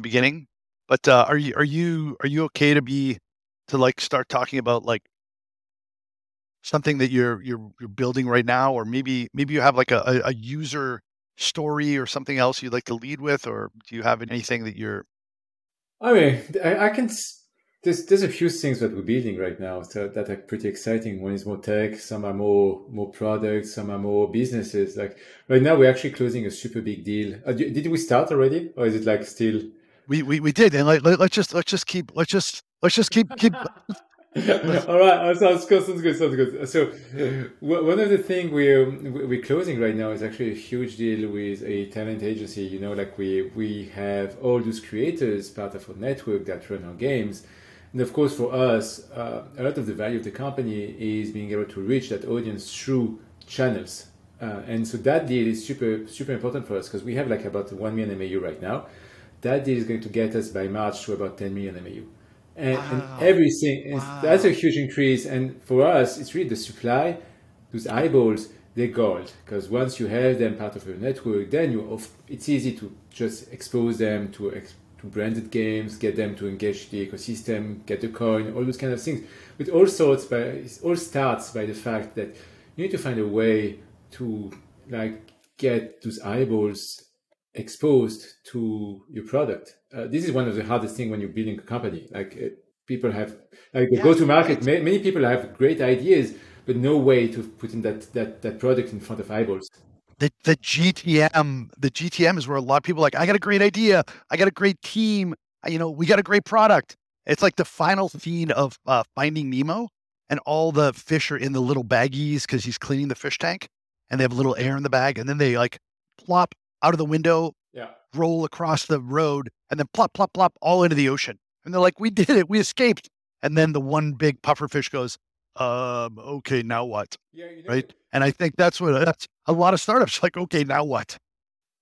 the beginning. But uh, are you are you are you okay to be to like start talking about like something that you're you're you're building right now, or maybe maybe you have like a, a user story or something else you'd like to lead with, or do you have anything that you're? I mean, I, I can. There's there's a few things that we're building right now so that are pretty exciting. One is more tech, some are more more products, some are more businesses. Like right now, we're actually closing a super big deal. Uh, did we start already, or is it like still? We we, we did, and like let, us just let's just keep let's just let's just keep keep All right, sounds good. Sounds good. Sounds good. So, one of the things we're we're closing right now is actually a huge deal with a talent agency. You know, like we we have all those creators part of our network that run our games, and of course, for us, uh, a lot of the value of the company is being able to reach that audience through channels. Uh, and so that deal is super super important for us because we have like about 1 million MAU right now. That deal is going to get us by March to about 10 million MAU and, wow. and everything. Wow. That's a huge increase. And for us, it's really the supply, those eyeballs, they're gold. Because once you have them part of your network, then you off, it's easy to just expose them to ex, to branded games, get them to engage the ecosystem, get the coin, all those kind of things. But all sorts, by it all starts by the fact that you need to find a way to like get those eyeballs exposed to your product. Uh, this is one of the hardest things when you're building a company. Like uh, people have, like the yeah, go-to market. Right. Many, many people have great ideas, but no way to put in that that that product in front of eyeballs. The the GTM, the GTM is where a lot of people like, I got a great idea, I got a great team, you know, we got a great product. It's like the final scene of uh, Finding Nemo, and all the fish are in the little baggies because he's cleaning the fish tank, and they have a little air in the bag, and then they like plop out of the window, yeah. roll across the road, and then plop, plop, plop all into the ocean. And they're like, we did it. We escaped. And then the one big puffer fish goes, um, okay, now what? Yeah, you know, right. And I think that's what that's a lot of startups like, okay, now what?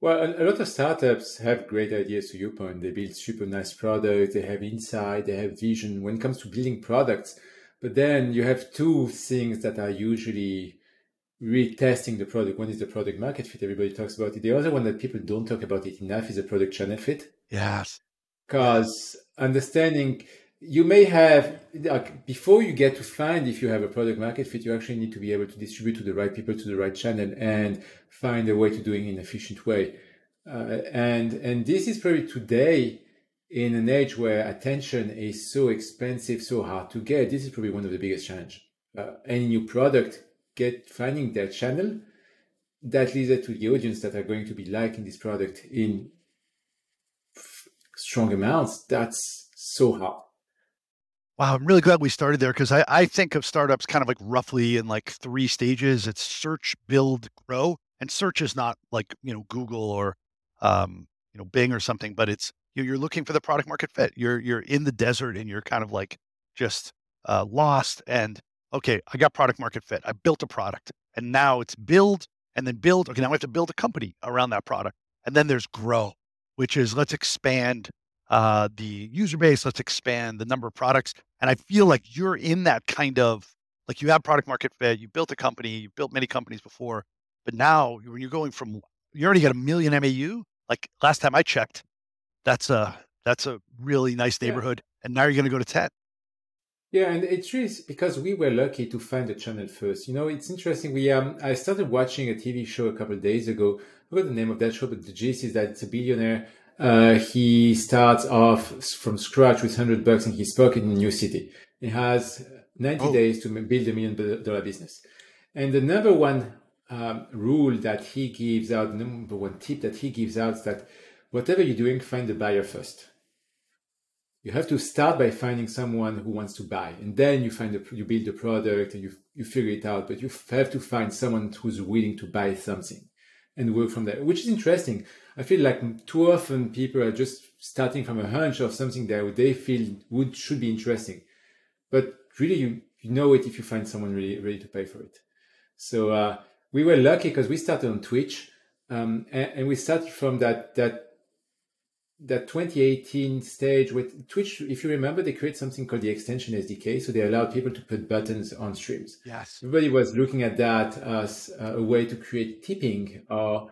Well, a, a, lot of startups have great ideas to your point. They build super nice products, they have insight, they have vision when it comes to building products. But then you have two things that are usually retesting the product. One is the product market fit. Everybody talks about it. The other one that people don't talk about it enough is the product channel fit. Yes. Because understanding you may have like before you get to find if you have a product market fit, you actually need to be able to distribute to the right people to the right channel and find a way to doing it in an efficient way. Uh, and and this is probably today in an age where attention is so expensive, so hard to get. This is probably one of the biggest challenge. Uh, any new product get finding their channel that leads it to the audience that are going to be liking this product in strong amounts that's so hard. Wow i'm really glad we started there because I, I think of startups kind of like roughly in like three stages. It's search build grow and search is not like you know google or um, you know bing or something but it's you're looking for the product market fit. You're you're in the desert and you're kind of like just uh, lost and okay, I got product market fit. I built a product and now it's build and then build. Okay, now I have to build a company around that product. And then there's grow, which is let's expand uh, the user base, let's expand the number of products. And I feel like you're in that kind of like you have product market fit, you built a company, you built many companies before, but now when you're going from you already got a million MAU. Like last time I checked, that's a that's a really nice neighborhood. Yeah. And now you're going to go to 10. Yeah, and it's really because we were lucky to find the channel first. You know, it's interesting. We um, I started watching a TV show a couple of days ago. I forgot the name of that show, but the gist is that it's a billionaire. Uh, he starts off from scratch with hundred bucks in his pocket in a new city. He has ninety oh. days to build a million dollar business, and the number one um, rule that he gives out, the number one tip that he gives out is that whatever you're doing, find the buyer first you have to start by finding someone who wants to buy and then you find you build the product and you, you figure it out but you have to find someone who's willing to buy something and work from there which is interesting. I feel like too often people are just starting from a hunch of something that they feel would should be interesting but really you, you know it if you find someone really ready to pay for it. So uh, we were lucky because we started on twitch um, and, and we started from that that that 2018 stage with Twitch, if you remember, they created something called the extension SDK. So they allowed people to put buttons on streams. Yes. Everybody was looking at that as a way to create tipping or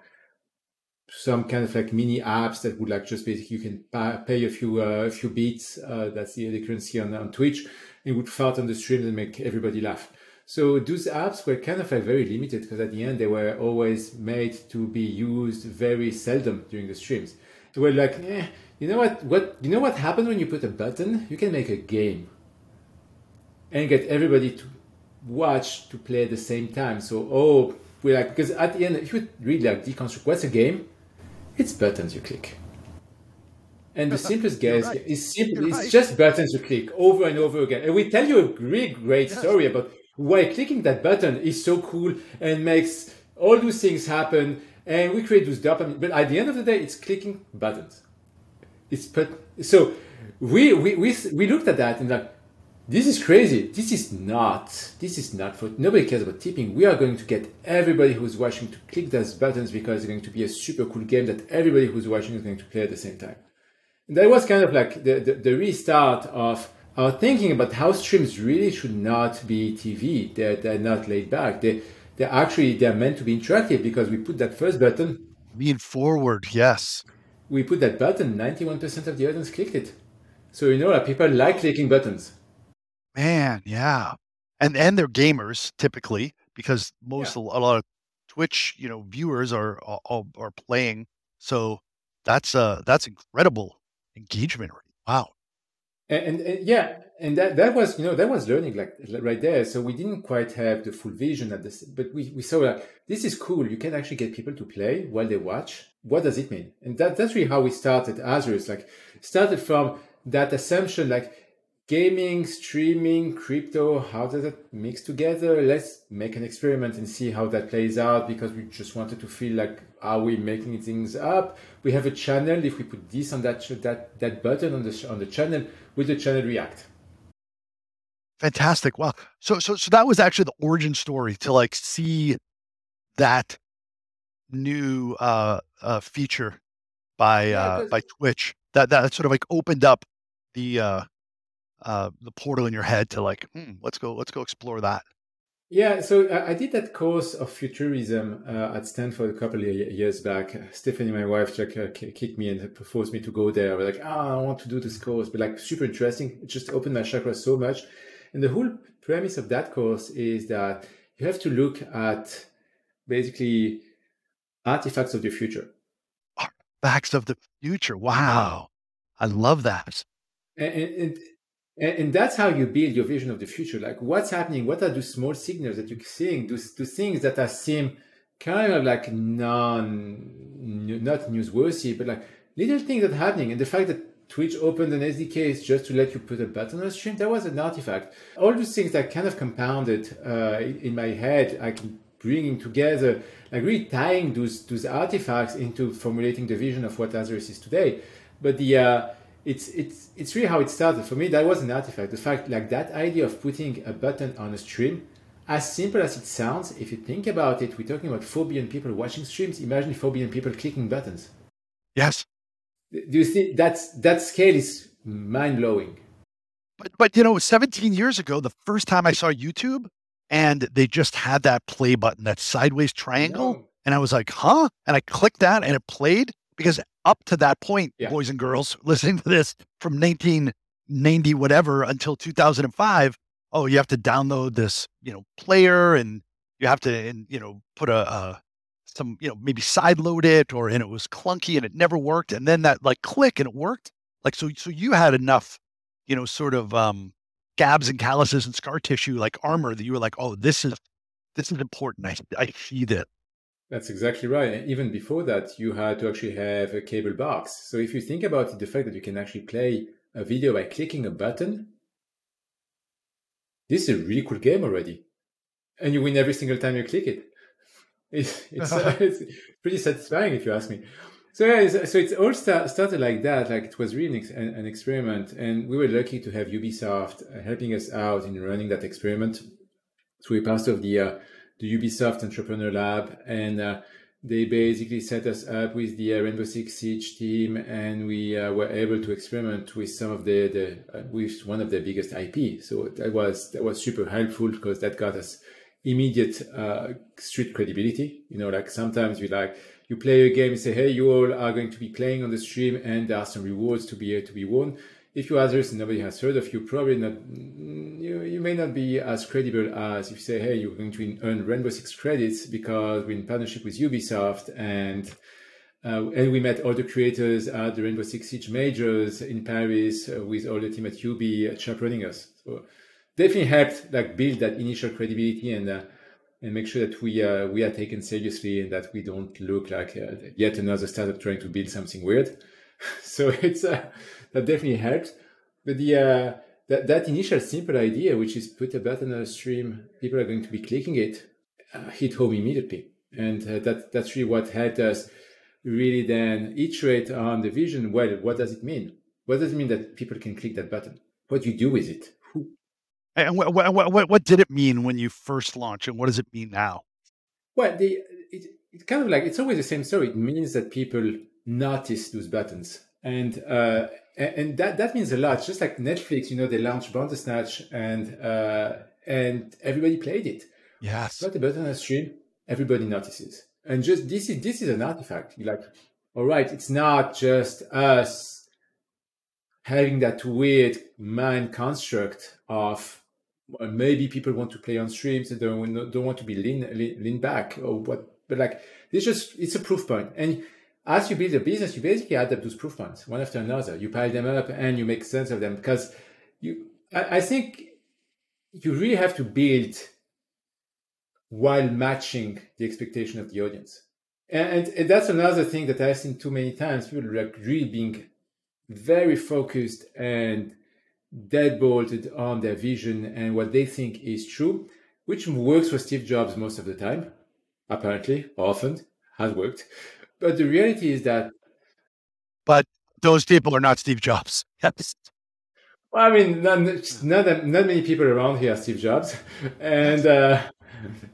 some kind of like mini apps that would like just basically you can pay a few uh, a few beats. Uh, that's the, the currency on, on Twitch. It would fart on the stream and make everybody laugh. So those apps were kind of like very limited because at the end they were always made to be used very seldom during the streams. So we're like, eh, you know what? What you know what happens when you put a button? You can make a game and get everybody to watch to play at the same time. So oh, we're like because at the end, if you really like deconstruct what's a game, it's buttons you click. And the simplest guess right. is simple. You're it's right. just buttons you click over and over again. And we tell you a great, great yes. story about why clicking that button is so cool and makes all those things happen. And we create those dopamine. But at the end of the day, it's clicking buttons. It's put, so we, we, we, we looked at that and like, this is crazy. This is not, this is not for, nobody cares about tipping. We are going to get everybody who's watching to click those buttons because it's going to be a super cool game that everybody who's watching is going to play at the same time. And that was kind of like the, the, the restart of our thinking about how streams really should not be TV. They're, they're not laid back. They, they're actually, they're meant to be interactive because we put that first button. Lean forward, yes. We put that button, 91% of the audience clicked it. So, you know, that people like clicking buttons. Man, yeah. And and they're gamers typically because most yeah. a lot of Twitch, you know, viewers are are, are playing. So that's uh that's incredible engagement rate. Wow. And, and, and, yeah, and that that was you know that was learning like right there. So we didn't quite have the full vision at this, but we we saw like this is cool. You can actually get people to play while they watch. What does it mean? And that that's really how we started Azarus. Like started from that assumption like gaming, streaming, crypto, how does it mix together? Let's make an experiment and see how that plays out because we just wanted to feel like, are we making things up? We have a channel. If we put this on that, that, that button on the, on the channel, will the channel react? Fantastic. Wow. So, so, so that was actually the origin story to like see that new, uh, uh, feature by, yeah, uh, by Twitch that, that sort of like opened up the, uh, uh, the portal in your head to like, hmm, let's go, let's go explore that. Yeah, so I did that course of futurism uh, at Stanford a couple of years back. Stephanie, my wife, like uh, kicked me and forced me to go there. I was like, oh, I want to do this course, but like super interesting. It just opened my chakra so much. And the whole premise of that course is that you have to look at basically artifacts of the future. Artifacts of the future. Wow. I love that. And, and, and, and, that's how you build your vision of the future. Like what's happening? What are the small signals that you're seeing? Those, those things that are seem kind of like non, not newsworthy, but like little things that are happening. And the fact that Twitch opened an SDK just to let you put a button on a stream, that was an artifact. All those things that kind of compounded uh, in my head, like bringing together, like really tying those, those artifacts into formulating the vision of what Azarus is today. But the, uh, it's it's it's really how it started for me. That was an artifact. The fact like that idea of putting a button on a stream, as simple as it sounds, if you think about it, we're talking about four billion people watching streams. Imagine four billion people clicking buttons. Yes. Do you see that's that scale is mind blowing. But but you know, 17 years ago, the first time I saw YouTube, and they just had that play button, that sideways triangle, no. and I was like, huh? And I clicked that, and it played because up to that point, yeah. boys and girls listening to this from 1990, whatever, until 2005, oh, you have to download this, you know, player and you have to, and, you know, put a, a some, you know, maybe side load it or, and it was clunky and it never worked. And then that like click and it worked. Like, so, so you had enough, you know, sort of, um, gabs and calluses and scar tissue, like armor that you were like, oh, this is, this is important. I, I see that. That's exactly right. And even before that, you had to actually have a cable box. So if you think about it, the fact that you can actually play a video by clicking a button, this is a really cool game already. And you win every single time you click it. It's, it's, uh, it's pretty satisfying if you ask me. So yeah, so it all start, started like that. Like it was really an, an, experiment, and we were lucky to have Ubisoft uh, helping us out in running that experiment. So we passed off the uh, the Ubisoft Entrepreneur Lab, and uh, they basically set us up with the uh, Rainbow Six Siege team, and we uh, were able to experiment with some of the, the uh, with one of the biggest IP. So that was that was super helpful because that got us immediate uh, street credibility. You know, like sometimes you like you play a game and say, "Hey, you all are going to be playing on the stream, and there are some rewards to be to be won." If you others and nobody has heard of you, probably not. You, you may not be as credible as if you say, "Hey, you're going to earn Rainbow Six credits because we're in partnership with Ubisoft and." Uh, and we met all the creators at the Rainbow Six Siege majors in Paris uh, with all the team at Ubi chaperoning us. So definitely helped like build that initial credibility and uh, and make sure that we uh, we are taken seriously and that we don't look like uh, yet another startup trying to build something weird. so it's uh, that definitely helps. But the uh, that that initial simple idea, which is put a button on a stream, people are going to be clicking it, uh, hit home immediately, and that that's really what helped us really then iterate on the vision. Well, what does it mean? What does it mean that people can click that button? What do you do with it? And what, what, what, what did it mean when you first launched, and what does it mean now? Well, the, it, it's kind of like it's always the same story. It means that people notice those buttons, and uh, and that that means a lot. Just like Netflix, you know, they launched Bandersnatch, and uh, and everybody played it. Yes, got the button on the stream, everybody notices, and just this is this is an artifact. You're like, all right, it's not just us having that weird mind construct of maybe people want to play on streams and don't, don't want to be lean, lean, lean back or what but like it's just it's a proof point. point and as you build a business you basically add up those proof points one after another you pile them up and you make sense of them because you I, I think you really have to build while matching the expectation of the audience and, and that's another thing that i've seen too many times people like really being very focused and deadbolted on their vision and what they think is true, which works for Steve Jobs most of the time, apparently, often has worked. But the reality is that. But those people are not Steve Jobs. Well, I mean, not, not, not many people around here are Steve Jobs. And. Uh,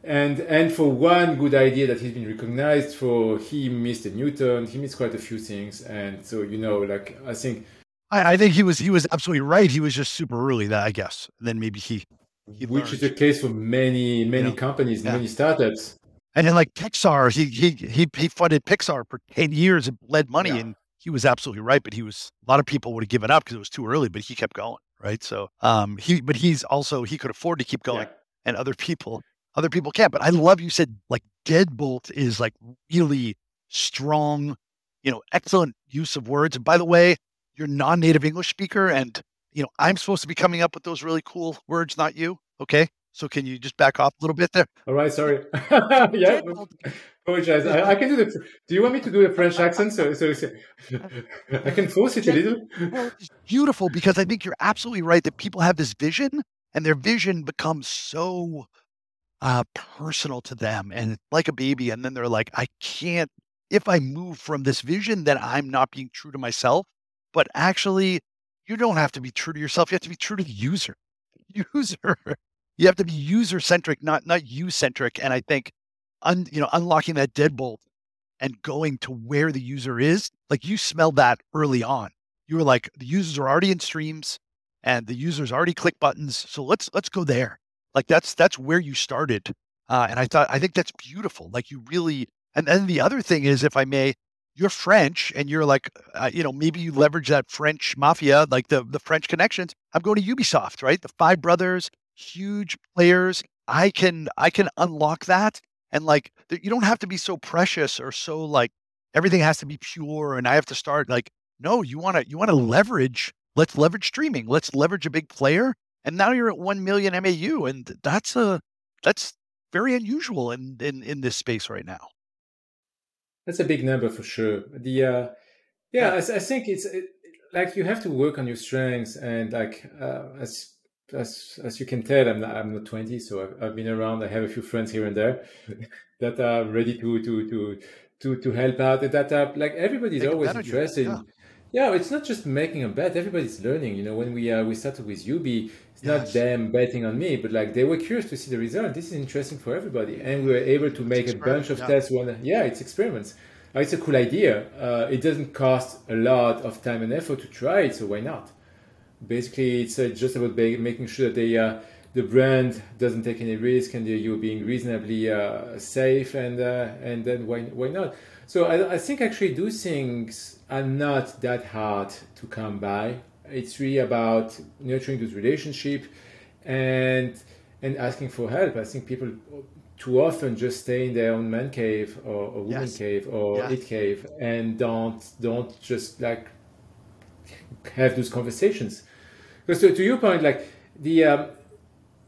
and and for one good idea that he's been recognized for, he missed a Newton, he missed quite a few things, and so you know, like I think I, I, think he was he was absolutely right. He was just super early. That I guess. And then maybe he, he which learned. is the case for many many you know, companies, yeah. many startups. And then like Pixar, he he he he funded Pixar for ten years and led money, yeah. and he was absolutely right. But he was a lot of people would have given up because it was too early, but he kept going. Right. So um he but he's also he could afford to keep going, yeah. and other people other people can't. But I love you said like Deadbolt is like really strong, you know, excellent use of words. And by the way, you're non-native English speaker, and you know I'm supposed to be coming up with those really cool words, not you. Okay, so can you just back off a little bit there? All right, sorry. yeah, apologize. I, I, can do the. Do you want me to do the French accent? So, so, so I can force it a little. Well, it's beautiful because I think you're absolutely right that people have this vision, and their vision becomes so uh, personal to them, and like a baby. And then they're like, I can't. If I move from this vision, then I'm not being true to myself. But actually, you don't have to be true to yourself. You have to be true to the user. User. You have to be user centric, not not you centric. And I think, un, you know, unlocking that deadbolt and going to where the user is, like you smelled that early on. You were like, the users are already in streams, and the users already click buttons. So let's let's go there. Like that's that's where you started. Uh, and I thought I think that's beautiful. Like you really. And then the other thing is, if I may, you're French and you're like, uh, you know, maybe you leverage that French mafia, like the the French connections. I'm going to Ubisoft, right? The five brothers, huge players. I can I can unlock that, and like you don't have to be so precious or so like everything has to be pure, and I have to start like no, you want to you want to leverage. Let's leverage streaming. Let's leverage a big player, and now you're at one million MAU, and that's a that's very unusual in in in this space right now. That's a big number for sure. The uh, yeah, I, I think it's it, like you have to work on your strengths and like uh, as as as you can tell, I'm not, I'm not 20, so I've, I've been around. I have a few friends here and there that are ready to to to to to help out. That are like everybody's always interested. Yeah. yeah. it's not just making a bet. Everybody's learning. You know, when we uh, we started with Ubi, it's yes. not them betting on me, but like they were curious to see the result. This is interesting for everybody, and we were able to make a bunch of yeah. tests. One, yeah, it's experiments. Uh, it's a cool idea. Uh, it doesn't cost a lot of time and effort to try it, so why not? Basically, it's uh, just about making sure that they uh, the brand doesn't take any risk and you're being reasonably uh, safe and uh, and then why, why not so I, I think actually those things are not that hard to come by it's really about nurturing those relationship and and asking for help i think people too often just stay in their own man cave or, or woman yes. cave or yeah. it cave and don't don't just like have those conversations because to, to your point like the um,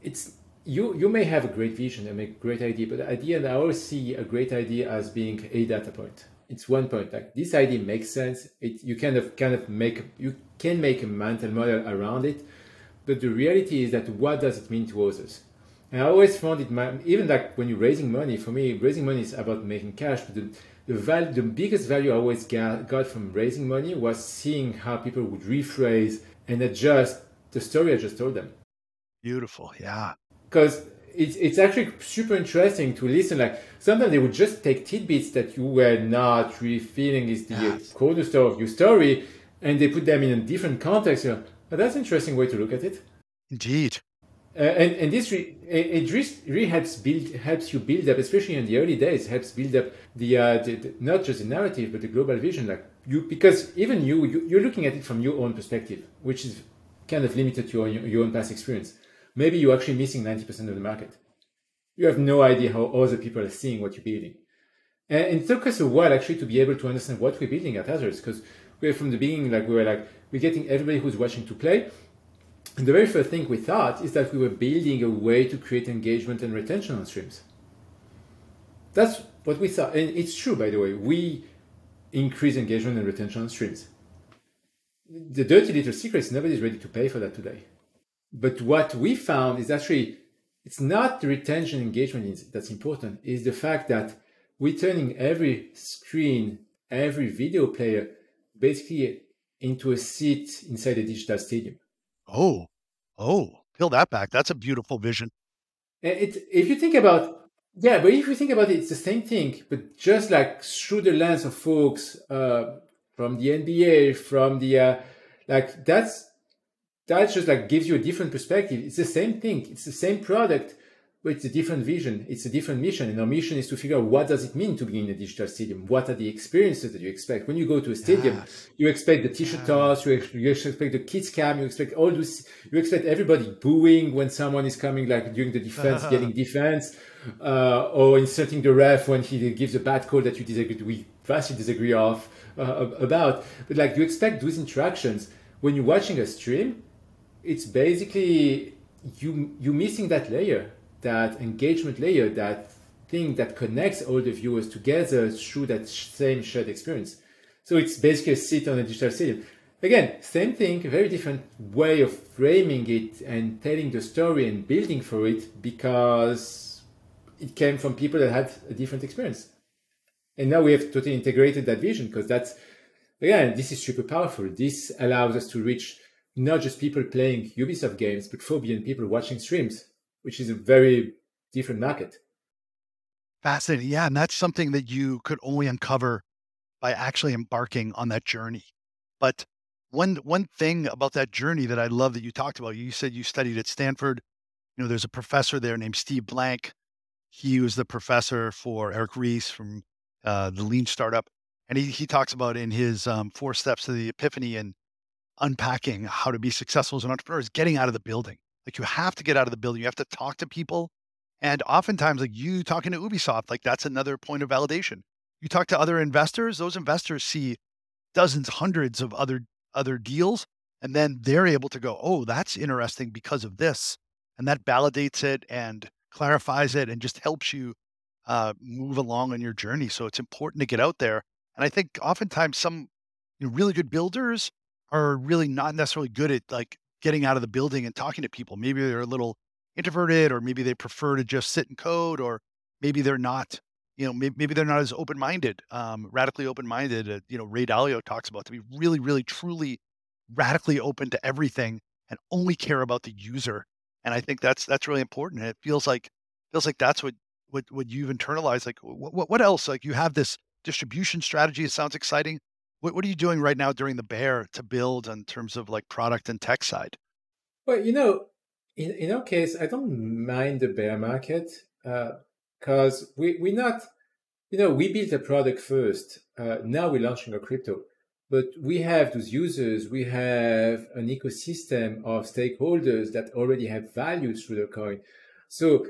it's you you may have a great vision and a great idea, but at the idea and I always see a great idea as being a data point. It's one point. Like this idea makes sense. It you kind of kind of make you can make a mental model around it, but the reality is that what does it mean to others? And I always found it my, even like when you're raising money. For me, raising money is about making cash, but the the, val- the biggest value I always got, got from raising money was seeing how people would rephrase and adjust the story I just told them. Beautiful, yeah. Because it's it's actually super interesting to listen. Like sometimes they would just take tidbits that you were not really feeling is the yes. cornerstone of your story, and they put them in a different context. You know, oh, that's an interesting way to look at it. Indeed. Uh, and and this re- it really helps build helps you build up, especially in the early days, helps build up the, uh, the, the not just the narrative but the global vision. Like you, because even you, you you're looking at it from your own perspective, which is kind of limited to your, your own past experience maybe you're actually missing 90% of the market. You have no idea how other people are seeing what you're building. And it took us a while actually to be able to understand what we're building at Azarus because we were from the beginning, like we were like, we're getting everybody who's watching to play. And the very first thing we thought is that we were building a way to create engagement and retention on streams. That's what we thought. And it's true, by the way. We increase engagement and retention on streams. The dirty little secret is nobody's ready to pay for that today. But what we found is actually it's not the retention engagement that's important, is the fact that we're turning every screen, every video player basically into a seat inside a digital stadium. Oh, oh, peel that back. That's a beautiful vision. It, if you think about, yeah, but if you think about it, it's the same thing, but just like through the lens of folks uh, from the NBA, from the, uh, like that's that just like gives you a different perspective. It's the same thing. It's the same product, but it's a different vision. It's a different mission. And our mission is to figure out what does it mean to be in a digital stadium? What are the experiences that you expect? When you go to a stadium, yes. you expect the t-shirt yeah. toss, you, you expect the kids cam, you expect all this, you expect everybody booing when someone is coming like during the defense, getting defense, uh, or inserting the ref when he gives a bad call that you disagree, we vastly disagree of, uh, about. But like you expect those interactions when you're watching a stream, it's basically you you missing that layer, that engagement layer, that thing that connects all the viewers together through that same shared experience. So it's basically a seat on a digital stadium. Again, same thing, very different way of framing it and telling the story and building for it because it came from people that had a different experience. And now we have totally integrated that vision because that's, again, this is super powerful. This allows us to reach not just people playing Ubisoft games, but for people watching streams, which is a very different market. Fascinating. Yeah. And that's something that you could only uncover by actually embarking on that journey. But one one thing about that journey that I love that you talked about, you said you studied at Stanford. You know, there's a professor there named Steve Blank. He was the professor for Eric Ries from uh, the Lean Startup. And he, he talks about in his um, four steps to the epiphany and unpacking how to be successful as an entrepreneur is getting out of the building. Like you have to get out of the building. You have to talk to people. And oftentimes, like you talking to Ubisoft, like that's another point of validation. You talk to other investors, those investors see dozens, hundreds of other other deals, and then they're able to go, oh, that's interesting because of this. And that validates it and clarifies it and just helps you uh, move along on your journey. So it's important to get out there. And I think oftentimes some you know, really good builders are really not necessarily good at like getting out of the building and talking to people. Maybe they're a little introverted, or maybe they prefer to just sit and code, or maybe they're not. You know, maybe, maybe they're not as open-minded, um, radically open-minded. Uh, you know, Ray Dalio talks about to be really, really, truly, radically open to everything and only care about the user. And I think that's that's really important. And it feels like feels like that's what what what you've internalized. Like, what what else? Like, you have this distribution strategy. It sounds exciting. What, what are you doing right now during the bear to build in terms of like product and tech side? Well, you know, in, in our case, I don't mind the bear market because uh, we, we're not, you know, we built a product first. Uh, now we're launching a crypto, but we have those users, we have an ecosystem of stakeholders that already have value through the coin. So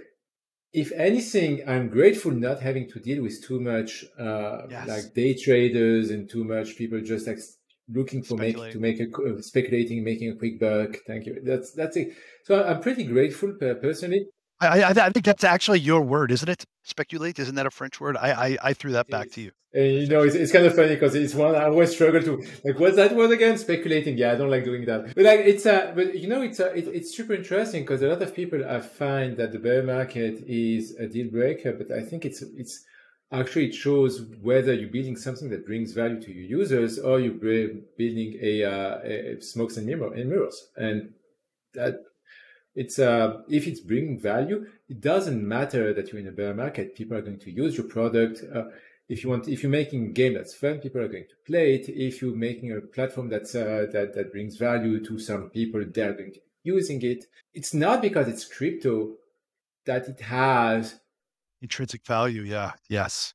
if anything, I'm grateful not having to deal with too much uh, yes. like day traders and too much people just like looking for make to make a uh, speculating, making a quick buck. Thank you. That's that's it. So I'm pretty grateful personally. I, I, I think that's actually your word, isn't it? Speculate, isn't that a French word? I I, I threw that back to you. And you know, it's, it's kind of funny because it's one I always struggle to like. What's that word again? Speculating. Yeah, I don't like doing that. But like, it's a. But you know, it's a. It, it's super interesting because a lot of people I find that the bear market is a deal breaker. But I think it's it's actually it shows whether you're building something that brings value to your users or you're building a, uh, a smokes and, mirror, and mirrors. And that it's uh, if it's bringing value, it doesn't matter that you're in a bear market. People are going to use your product. Uh, if you want, if you're making a game that's fun, people are going to play it. If you're making a platform that's uh, that that brings value to some people, they're going to using it. It's not because it's crypto that it has intrinsic value. Yeah. Yes.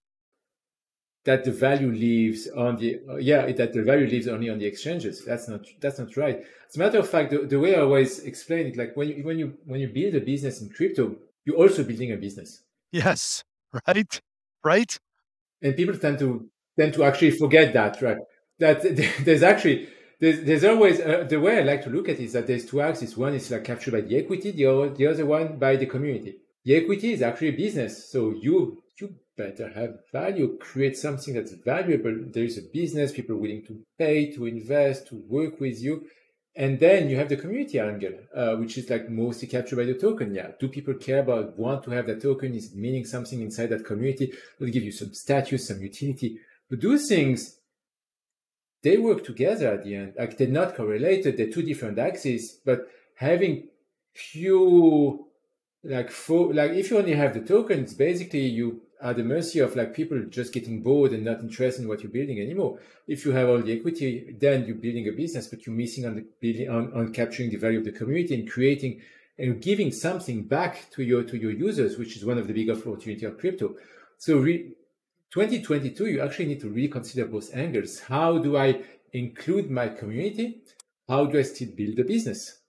That the value lives on the yeah that the value lives only on the exchanges. That's not that's not right. As a matter of fact, the, the way I always explain it, like when you when you when you build a business in crypto, you're also building a business. Yes. Right. Right and people tend to tend to actually forget that, right? That there's actually there's, there's always uh, the way I like to look at it is that there's two axes. One is like captured by the equity, the other, the other one by the community. The equity is actually a business, so you better have value, create something that's valuable. There is a business, people willing to pay, to invest, to work with you. And then you have the community angle, uh, which is like mostly captured by the token. Yeah. Do people care about, want to have that token? Is meaning something inside that community? Will give you some status, some utility. But those things, they work together at the end. Like they're not correlated. They're two different axes, but having few, like for, like if you only have the tokens, basically you at the mercy of like people just getting bored and not interested in what you're building anymore. If you have all the equity, then you're building a business, but you're missing on the building on, on capturing the value of the community and creating and giving something back to your to your users, which is one of the big opportunity of crypto. So re, 2022, you actually need to reconsider both angles. How do I include my community? How do I still build a business?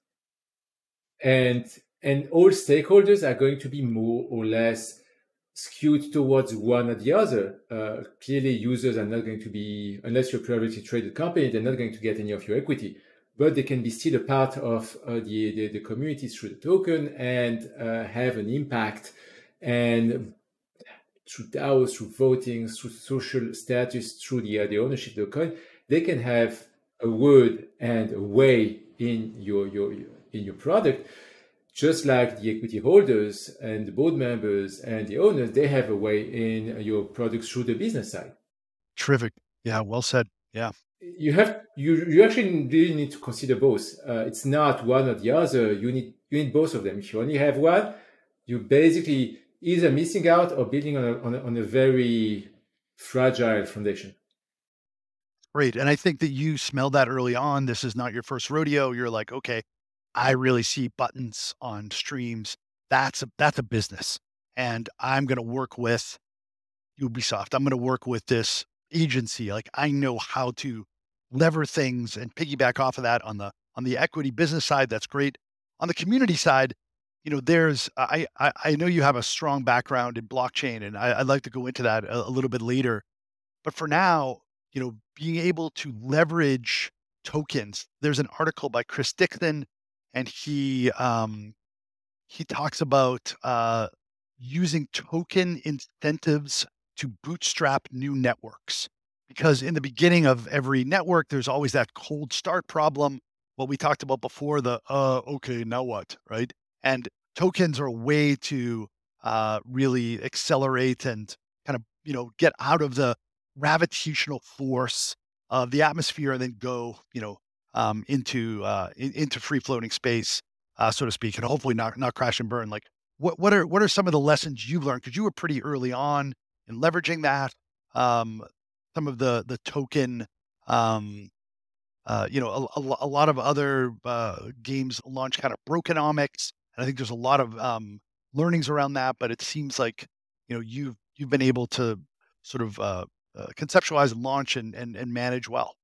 And and all stakeholders are going to be more or less skewed towards one or the other. Uh, clearly, users are not going to be, unless you're a privately traded company, they're not going to get any of your equity. But they can be still a part of uh, the, the, the community through the token and uh, have an impact. And through DAOs, through voting, through social status, through the, uh, the ownership of the coin, they can have a word and a way in your, your, in your product just like the equity holders and the board members and the owners, they have a way in your products through the business side. Terrific. Yeah, well said. Yeah. You have you you actually really need to consider both. Uh, it's not one or the other. You need you need both of them. If you only have one, you basically either missing out or building on a, on a, on a very fragile foundation. Great. And I think that you smelled that early on. This is not your first rodeo. You're like, okay, I really see buttons on streams. That's a that's a business. And I'm going to work with Ubisoft. I'm going to work with this agency. Like I know how to lever things and piggyback off of that on the on the equity business side. That's great. On the community side, you know, there's I I, I know you have a strong background in blockchain, and I, would like to go into that a, a little bit later. But for now, you know, being able to leverage tokens. There's an article by Chris Dixon and he um, he talks about uh, using token incentives to bootstrap new networks. Because in the beginning of every network, there's always that cold start problem. What we talked about before, the uh, okay, now what, right? And tokens are a way to uh, really accelerate and kind of you know get out of the gravitational force of the atmosphere and then go you know um, into uh, in, into free floating space, uh, so to speak, and hopefully not not crash and burn. Like, what what are what are some of the lessons you've learned? Because you were pretty early on in leveraging that. Um, some of the the token, um, uh, you know, a, a, a lot of other uh, games launch kind of brokenomics. And I think there's a lot of um, learnings around that, but it seems like you know you've you've been able to sort of uh, uh, conceptualize and launch and, and and manage well.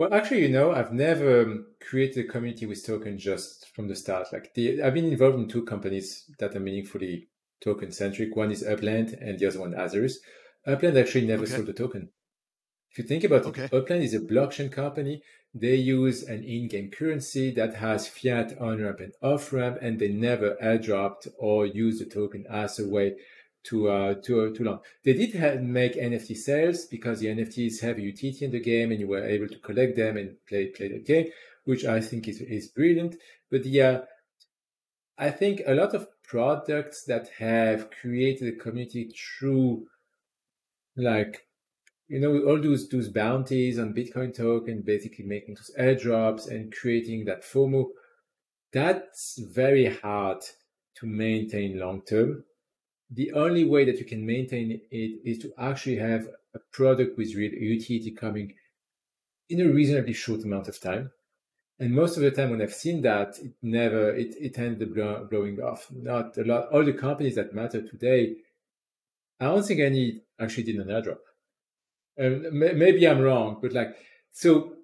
Well, actually, you know, I've never um, created a community with token just from the start. Like the, I've been involved in two companies that are meaningfully token centric. One is Upland, and the other one Azarus. Upland actually never okay. sold a token. If you think about okay. it, Upland is a blockchain company. They use an in-game currency that has fiat on ramp and off ramp, and they never airdropped or used the token as a way to uh, to uh, too long. They did have, make NFT sales because the NFTs have utility in the game, and you were able to collect them and play play the game, which I think is is brilliant. But yeah, I think a lot of products that have created a community through like you know all those those bounties on bitcoin token basically making those airdrops and creating that fomo that's very hard to maintain long term the only way that you can maintain it is to actually have a product with real utility coming in a reasonably short amount of time and most of the time when i've seen that it never it, it ended up blowing off not a lot all the companies that matter today i don't think any actually did an airdrop and maybe I'm wrong, but like, so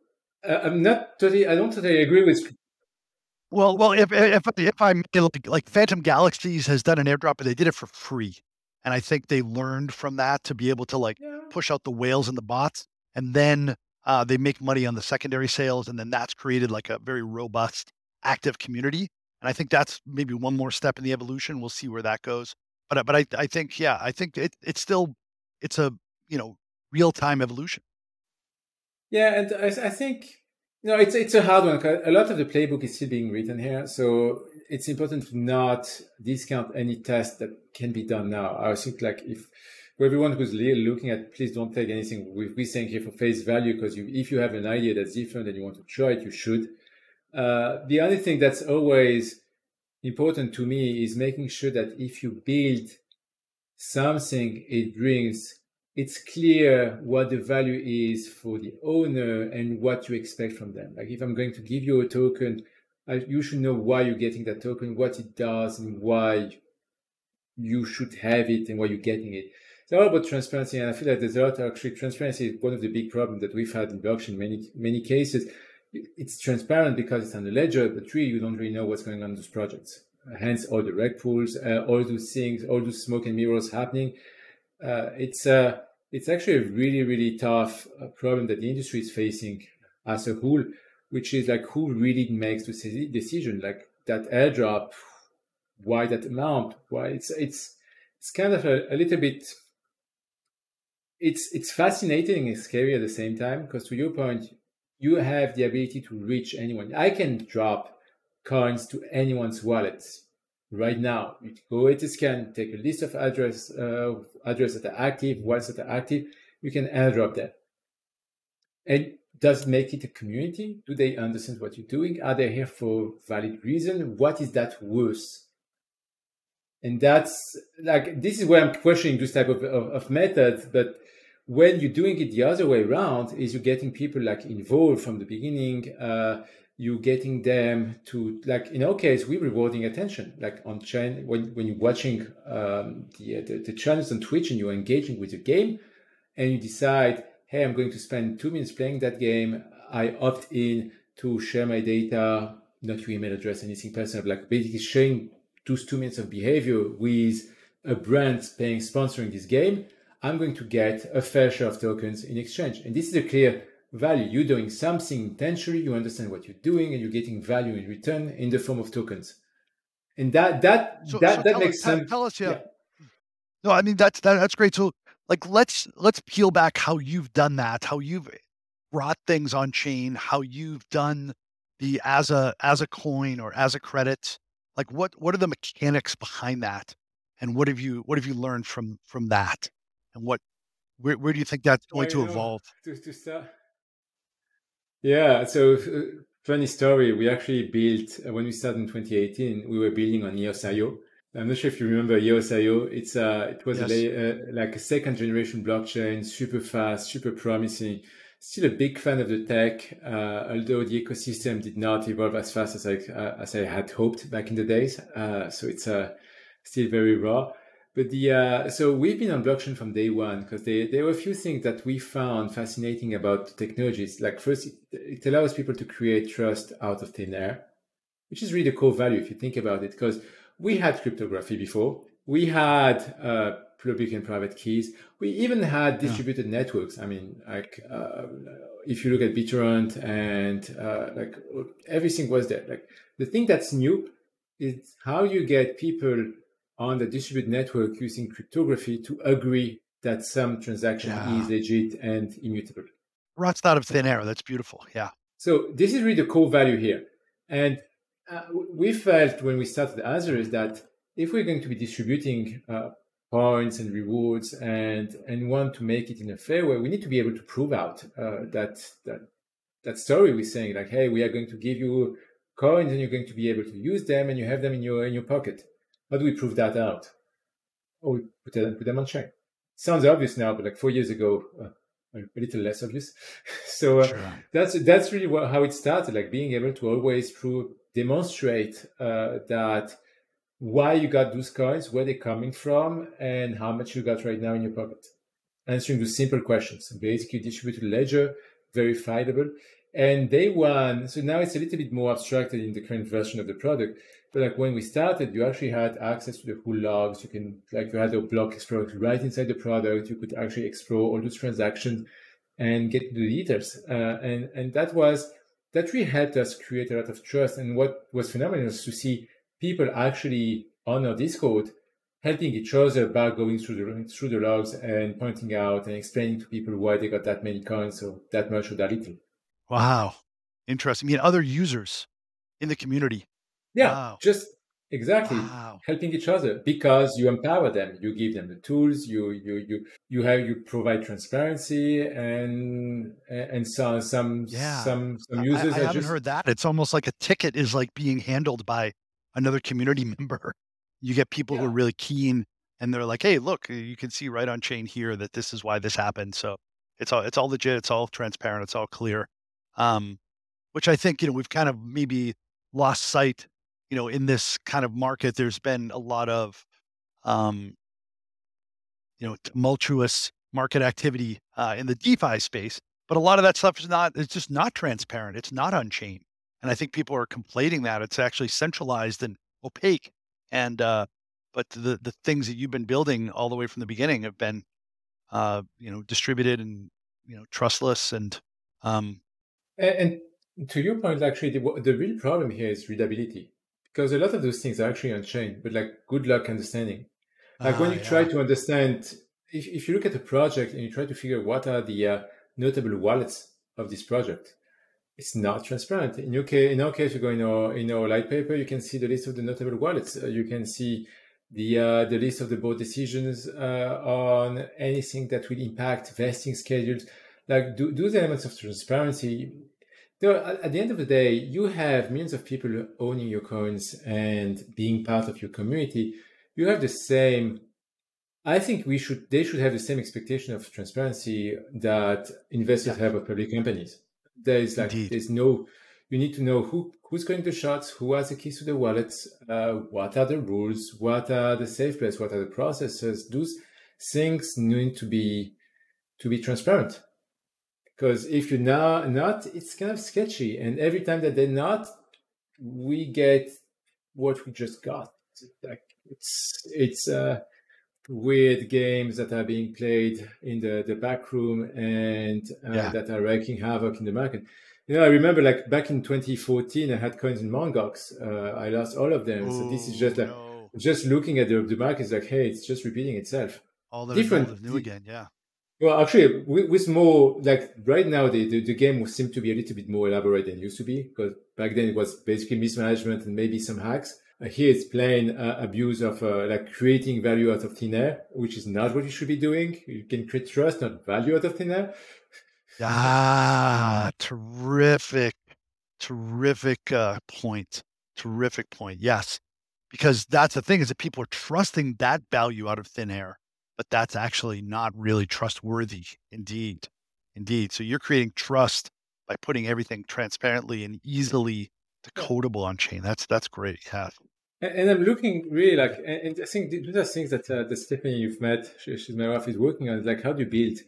uh, I'm not totally. I don't totally agree with. Well, well, if if if I'm like, like Phantom Galaxies has done an airdrop, but they did it for free, and I think they learned from that to be able to like yeah. push out the whales and the bots, and then uh, they make money on the secondary sales, and then that's created like a very robust, active community. And I think that's maybe one more step in the evolution. We'll see where that goes. But but I I think yeah, I think it it's still it's a you know real time evolution. Yeah, and I, I think know it's it's a hard one. A lot of the playbook is still being written here, so it's important to not discount any test that can be done now. I think like if for everyone who's looking at, please don't take anything we're saying here for face value because if you have an idea that's different and you want to try it, you should. Uh, the other thing that's always important to me is making sure that if you build something, it brings it's clear what the value is for the owner and what you expect from them. Like if I'm going to give you a token, you should know why you're getting that token, what it does, and why you should have it and why you're getting it. It's all about transparency, and I feel like there's a lot of actually transparency is one of the big problems that we've had in blockchain. Many many cases, it's transparent because it's on the ledger, but really you don't really know what's going on in those projects. Hence, all the reg pools, uh, all those things, all those smoke and mirrors happening. Uh, it's uh, it's actually a really, really tough uh, problem that the industry is facing as a whole, which is like who really makes the decision, like that airdrop, why that amount, why it's it's it's kind of a, a little bit. It's it's fascinating and scary at the same time because to your point, you have the ability to reach anyone. I can drop coins to anyone's wallet right now. You go Etherscan, take a list of address uh, that are active, ones that are active. You can airdrop that. And does make it a community? Do they understand what you're doing? Are they here for valid reason? What is that worth? And that's like this is where I'm questioning this type of, of, of. But when you're doing it the other way around, is you're getting people like involved from the beginning. Uh, you getting them to like in our case we're rewarding attention. Like on chain when, when you're watching um, the, the, the channels on twitch and you're engaging with the game and you decide hey i'm going to spend two minutes playing that game. I opt in to share my data not your email address anything personal. Like basically sharing those two minutes of behavior with a brand paying sponsoring this game i'm going to get a fair share of tokens in exchange. And this is a clear value. You're doing something intentionally, you understand what you're doing, and you're getting value in return in the form of tokens. And that that so, that, so that makes us, sense. Tell us, yeah. yeah. No, I mean that's that, that's great. So like let's let's peel back how you've done that, how you've brought things on chain, how you've done the as a as a coin or as a credit. Like what what are the mechanics behind that? And what have you what have you learned from from that? And what where, where do you think that's going well, to evolve? to, to start yeah. So uh, funny story. We actually built uh, when we started in 2018. We were building on EOS.io. I'm not sure if you remember EOS.io. It's uh, it was yes. a, uh, like a second generation blockchain, super fast, super promising. still a big fan of the tech, uh, although the ecosystem did not evolve as fast as I uh, as I had hoped back in the days. Uh, so it's uh, still very raw. But the uh, so we've been on blockchain from day one because there there were a few things that we found fascinating about the technologies. Like first, it, it allows people to create trust out of thin air, which is really the core value if you think about it. Because we had cryptography before, we had uh, public and private keys. We even had distributed yeah. networks. I mean, like uh, if you look at BitTorrent and uh, like everything was there. Like the thing that's new is how you get people on the distributed network using cryptography to agree that some transaction yeah. is legit and immutable. Rots out of thin air. That's beautiful. Yeah. So this is really the core value here. And uh, we felt when we started Azarus that if we're going to be distributing uh, points and rewards and and want to make it in a fair way, we need to be able to prove out uh, that that that story we're saying like, hey, we are going to give you coins and you're going to be able to use them and you have them in your in your pocket. How do we prove that out? Oh, we put them, put them on chain. Sounds obvious now, but like four years ago, uh, a little less obvious. so uh, sure. that's that's really what, how it started. Like being able to always prove, demonstrate uh, that why you got those coins, where they're coming from, and how much you got right now in your pocket. Answering those simple questions. Basically, distributed ledger, verifiable. And day one, so now it's a little bit more abstracted in the current version of the product. But like when we started, you actually had access to the full logs. You can like you had a block explorer right inside the product. You could actually explore all those transactions and get the details. Uh, and and that was that really helped us create a lot of trust. And what was phenomenal is to see people actually on our Discord helping each other by going through the through the logs and pointing out and explaining to people why they got that many coins or that much or that little. Wow, interesting. I mean, other users in the community yeah, wow. just exactly wow. helping each other because you empower them. You give them the tools. You you you you have you provide transparency and and some some yeah. some some users. I, I haven't just... heard that. It's almost like a ticket is like being handled by another community member. You get people yeah. who are really keen and they're like, "Hey, look, you can see right on chain here that this is why this happened." So it's all it's all legit. It's all transparent. It's all clear. Um, which I think you know we've kind of maybe lost sight you know, in this kind of market, there's been a lot of, um, you know, tumultuous market activity uh, in the DeFi space, but a lot of that stuff is not, it's just not transparent. It's not on chain. And I think people are complaining that it's actually centralized and opaque. And, uh, but the, the things that you've been building all the way from the beginning have been, uh, you know, distributed and, you know, trustless and, um, and, and to your point, actually, the, the real problem here is readability because a lot of those things are actually on chain, but like good luck understanding. Like when ah, you yeah. try to understand, if, if you look at a project and you try to figure what are the uh, notable wallets of this project, it's not transparent. In case, in our case, you go in our in our light paper, you can see the list of the notable wallets. Uh, you can see the uh, the list of the board decisions uh, on anything that will impact vesting schedules. Like do, do the elements of transparency at the end of the day, you have millions of people owning your coins and being part of your community. You have the same. I think we should. They should have the same expectation of transparency that investors yeah. have of public companies. There is like Indeed. there's no. You need to know who who's going to the shots, who has the keys to the wallets, uh, what are the rules, what are the safe places, what are the processes. Those things need to be to be transparent because if you're not not it's kind of sketchy and every time that they're not we get what we just got like it's it's uh weird games that are being played in the the back room and uh, yeah. that are wreaking havoc in the market you know i remember like back in 2014 i had coins in Mt. Gox uh, i lost all of them Ooh, so this is just like no. just looking at the, the market is like hey it's just repeating itself all the different new again yeah well, actually, with, more like right now, the, the, the game seems to be a little bit more elaborate than used to be because back then it was basically mismanagement and maybe some hacks. Uh, here it's plain uh, abuse of uh, like creating value out of thin air, which is not what you should be doing. You can create trust, not value out of thin air. Ah, terrific, terrific uh, point. Terrific point. Yes, because that's the thing is that people are trusting that value out of thin air but that's actually not really trustworthy indeed. Indeed. So you're creating trust by putting everything transparently and easily decodable on chain. That's that's great. Yeah. And, I'm looking really like, and I think these are things that uh, that Stephanie you've met, she's my wife, is working on. Is like, how do you build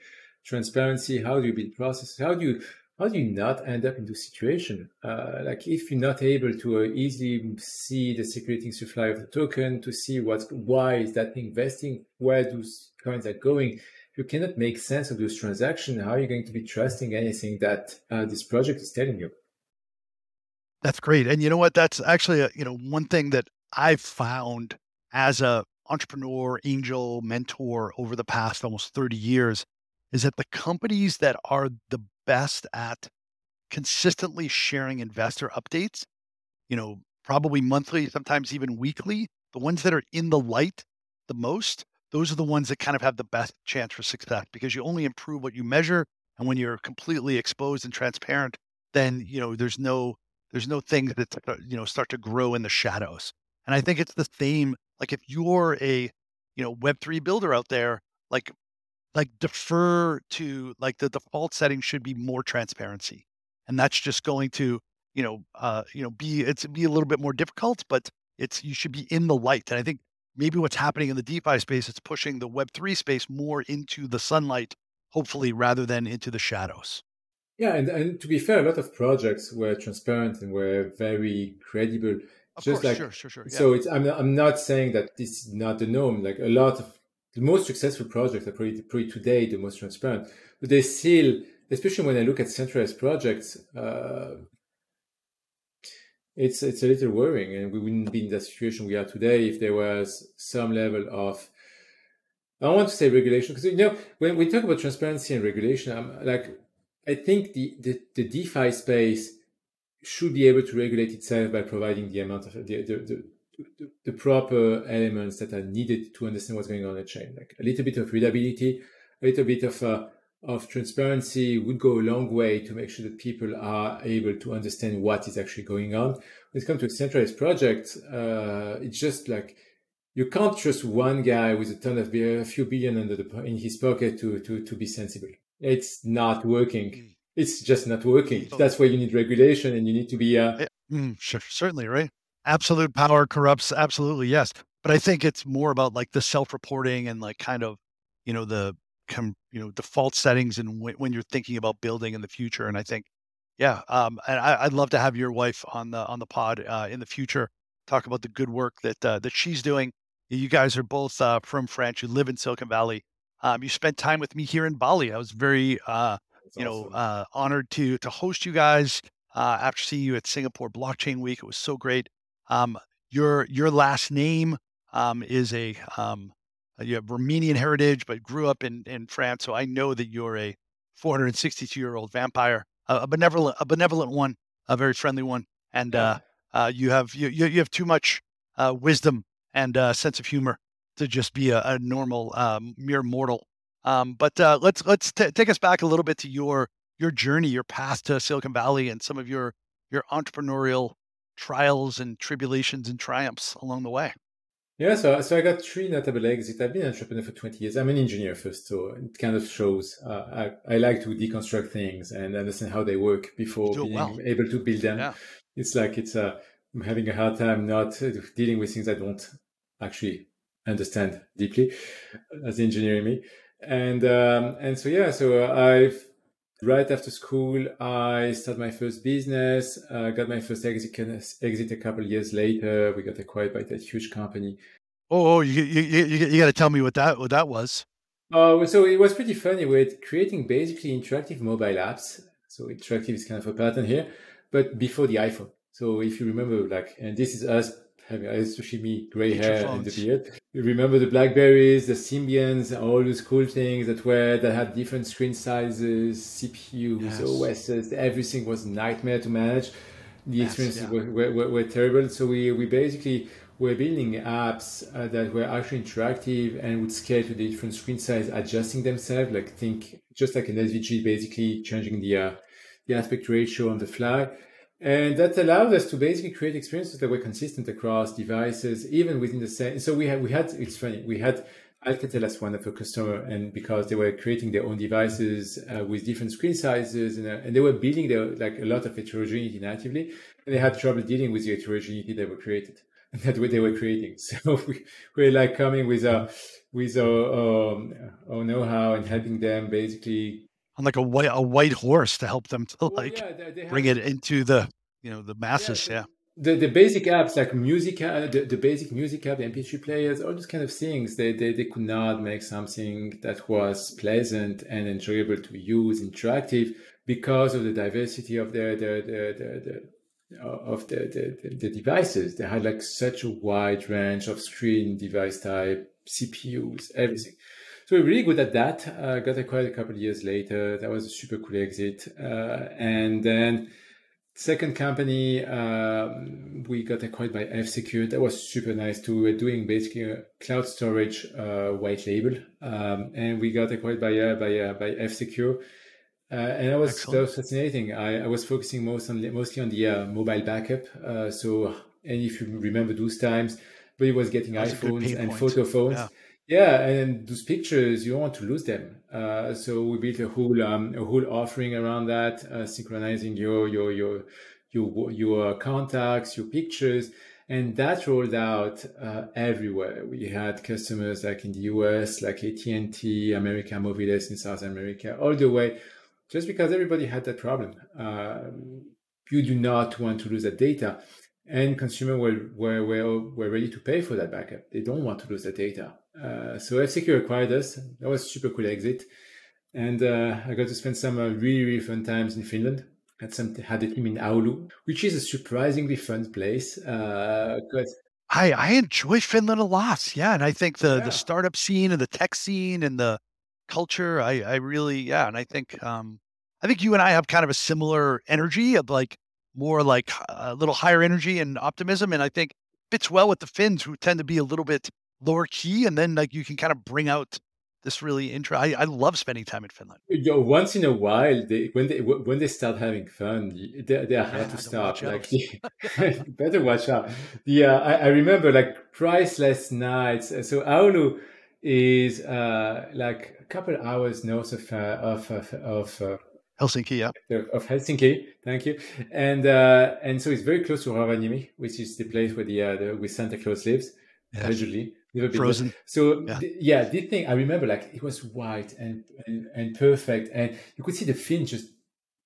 transparency? How do you build processes? How do you how do you not end up in this situation? Uh, like, if you're not able to uh, easily see the circulating supply of the token, to see what's why is that investing, where those coins are going, you cannot make sense of those transactions. How are you going to be trusting anything that uh, this project is telling you? That's great. And you know what? That's actually a, you know one thing that I've found as a entrepreneur, angel, mentor over the past almost 30 years is that the companies that are the best at consistently sharing investor updates, you know, probably monthly, sometimes even weekly, the ones that are in the light the most, those are the ones that kind of have the best chance for success because you only improve what you measure. And when you're completely exposed and transparent, then, you know, there's no, there's no things that, you know, start to grow in the shadows. And I think it's the same. Like if you're a, you know, Web3 builder out there, like, like defer to like the default setting should be more transparency. And that's just going to, you know, uh, you know, be it's be a little bit more difficult, but it's you should be in the light. And I think maybe what's happening in the DeFi space, it's pushing the Web3 space more into the sunlight, hopefully, rather than into the shadows. Yeah, and, and to be fair, a lot of projects were transparent and were very credible. Of just course, like sure, sure, sure. Yeah. So it's I'm I'm not saying that this is not the norm. Like a lot of the most successful projects are probably, probably today the most transparent, but they still, especially when I look at centralized projects, uh, it's it's a little worrying, and we wouldn't be in the situation we are today if there was some level of I don't want to say regulation because you know when we talk about transparency and regulation, I'm like I think the, the, the DeFi space should be able to regulate itself by providing the amount of the, the, the, the, proper elements that are needed to understand what's going on in the chain. Like a little bit of readability, a little bit of uh, of transparency would go a long way to make sure that people are able to understand what is actually going on. When it comes to a centralized project, uh, it's just like you can't trust one guy with a ton of beer, a few billion under the, in his pocket to, to, to be sensible. It's not working. Mm it's just not working. That's why you need regulation and you need to be. Uh... Mm, sure, certainly, right? Absolute power corrupts. Absolutely, yes. But I think it's more about like the self-reporting and like kind of, you know, the com, you know default settings and w- when you're thinking about building in the future. And I think, yeah, um, and I, would love to have your wife on the on the pod uh, in the future. Talk about the good work that uh, that she's doing. You guys are both uh, from France. You live in Silicon Valley. Um, you spent time with me here in Bali. I was very uh, you awesome. know, uh, honored to to host you guys uh, after seeing you at Singapore Blockchain Week. It was so great. Um, your your last name um, is a um, you have Romanian heritage, but grew up in in France. So I know that you're a 462 year old vampire, a, a, benevolent a benevolent one, a very friendly one, and uh, uh, you have you you have too much uh, wisdom and uh, sense of humor to just be a, a normal um, mere mortal um, but uh, let's let's t- take us back a little bit to your your journey, your path to Silicon Valley, and some of your your entrepreneurial trials and tribulations and triumphs along the way. Yeah, so so I got three notable exits. I've been an entrepreneur for 20 years. I'm an engineer first, so it kind of shows uh, I, I like to deconstruct things and understand how they work before being well. able to build them. Yeah. It's like it's uh, I'm having a hard time not dealing with things I don't actually understand deeply as engineering me and um, and so yeah, so I've right after school I started my first business. Uh, got my first exit exit a couple years later. We got acquired by that huge company. Oh, oh you you you, you got to tell me what that what that was. Oh, uh, so it was pretty funny with creating basically interactive mobile apps. So interactive is kind of a pattern here, but before the iPhone. So if you remember, like, and this is us having especially me, gray hair and the beard. You remember the Blackberries, the Symbians, all those cool things that were that had different screen sizes, CPUs, yes. OSs. Everything was a nightmare to manage. The yes, experiences yeah. were, were, were, terrible. So we, we basically were building apps uh, that were actually interactive and would scale to the different screen size, adjusting themselves. Like think just like an SVG, basically changing the uh, the aspect ratio on the fly. And that allowed us to basically create experiences that were consistent across devices, even within the same. So we had, we had, it's funny, we had Alcatel as one of our customer, and because they were creating their own devices uh, with different screen sizes, and, uh, and, they were building their like a lot of heterogeneity natively, and they had trouble dealing with the heterogeneity they were created. What they were creating. So we were like coming with a with our, um, our know-how and helping them basically on like a white a white horse to help them to like well, yeah, they, they bring it into the you know the masses. Yeah. yeah the, the basic apps like music, uh, the, the basic music app, the MP3 players, all those kind of things, they, they, they could not make something that was pleasant and enjoyable to use, interactive, because of the diversity of the, the, the, the, the of the, the, the devices. They had like such a wide range of screen device type, CPUs, everything. So we're really good at that. Uh, got acquired a couple of years later. That was a super cool exit. Uh, and then Second company, um, we got acquired by F-Secure. That was super nice too. We were doing basically a cloud storage uh, white label, um, and we got acquired by uh, by uh, by F-Secure. Uh, and that was, that was fascinating. I, I, was focusing most on mostly on the uh, mobile backup. Uh, so, and if you remember those times, but it was getting iPhones and photo phones. Yeah. Yeah, and those pictures you don't want to lose them. Uh, so we built a whole um, a whole offering around that, uh, synchronizing your your your your your contacts, your pictures, and that rolled out uh, everywhere. We had customers like in the US, like AT and T, America Movil in South America, all the way, just because everybody had that problem. Um, you do not want to lose that data and consumers were, were, were, were ready to pay for that backup. They don't want to lose that data. Uh, so F-Secure acquired us. That was super cool exit. And uh, I got to spend some uh, really, really fun times in Finland. Had some had a team in Oulu, which is a surprisingly fun place. Uh, I I enjoy Finland a lot. Yeah, and I think the yeah. the startup scene and the tech scene and the culture, I I really yeah, and I think um I think you and I have kind of a similar energy of like more like a little higher energy and optimism. And I think fits well with the Finns who tend to be a little bit lower key. And then like you can kind of bring out this really intro. I, I love spending time in Finland. You know, once in a while, they, when they when they start having fun, they, they are hard to stop. Like better watch out. Yeah, uh, I, I remember like priceless nights. So Oulu is uh, like a couple hours north of uh, of of, of uh, Helsinki, yeah. Of Helsinki, thank you. And uh, and so it's very close to Rovaniemi, which is the place where the, uh, the where Santa Claus lives, yes. allegedly. Never been Frozen. There. So yeah. Th- yeah, this thing I remember like it was white and, and and perfect, and you could see the Finns just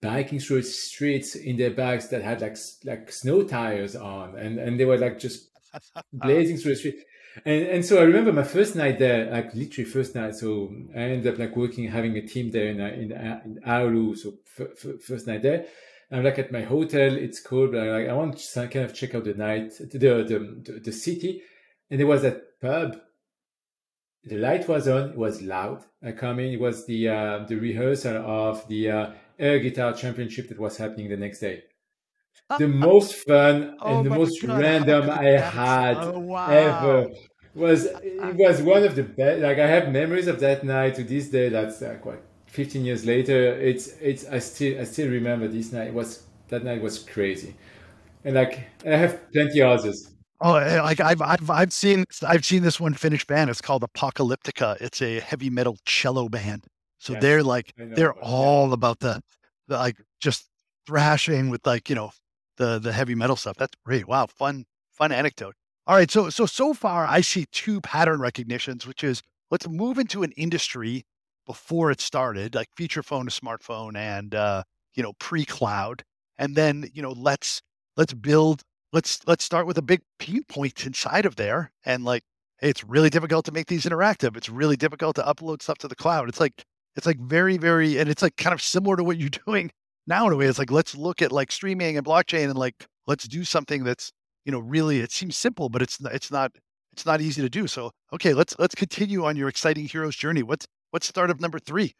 biking through the streets in their bikes that had like like snow tires on, and and they were like just blazing through the street. And and so I remember my first night there, like literally first night. So I ended up like working, having a team there in uh, in, uh, in Oulu. So f- f- first night there, I'm like at my hotel. It's cold, but I, like, I want to kind of check out the night, the the, the, the city. And there was a pub. The light was on. It was loud. I come in. It was the uh, the rehearsal of the uh, air guitar championship that was happening the next day the most fun oh and the most God, random I had oh, wow. ever was it was one of the best like I have memories of that night to this day that's like what 15 years later it's it's I still I still remember this night it was that night was crazy and like I have plenty others Oh, eh, like I've I've I've seen I've seen this one Finnish band. It's called Apocalyptica. It's a heavy metal cello band. So yes, they're like they're all that. about the, the like just thrashing with like you know the the heavy metal stuff. That's great. Wow, fun fun anecdote. All right, so so so far I see two pattern recognitions, which is let's move into an industry before it started, like feature phone to smartphone and uh, you know pre-cloud, and then you know let's let's build let's let's start with a big pain point inside of there, and like it's really difficult to make these interactive. It's really difficult to upload stuff to the cloud. It's like it's like very very, and it's like kind of similar to what you're doing now in a way. It's like let's look at like streaming and blockchain and like let's do something that's you know really it seems simple but it's it's not it's not easy to do. So okay let's let's continue on your exciting heroes journey. What's what's startup number three?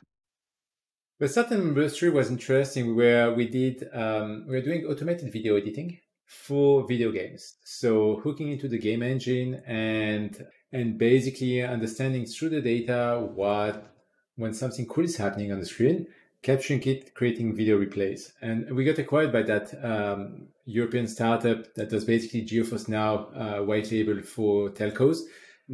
The startup number three was interesting where we did um, we were doing automated video editing for video games so hooking into the game engine and and basically understanding through the data what when something cool is happening on the screen capturing it, creating video replays. And we got acquired by that um, European startup that does basically GeForce Now uh, white label for telcos.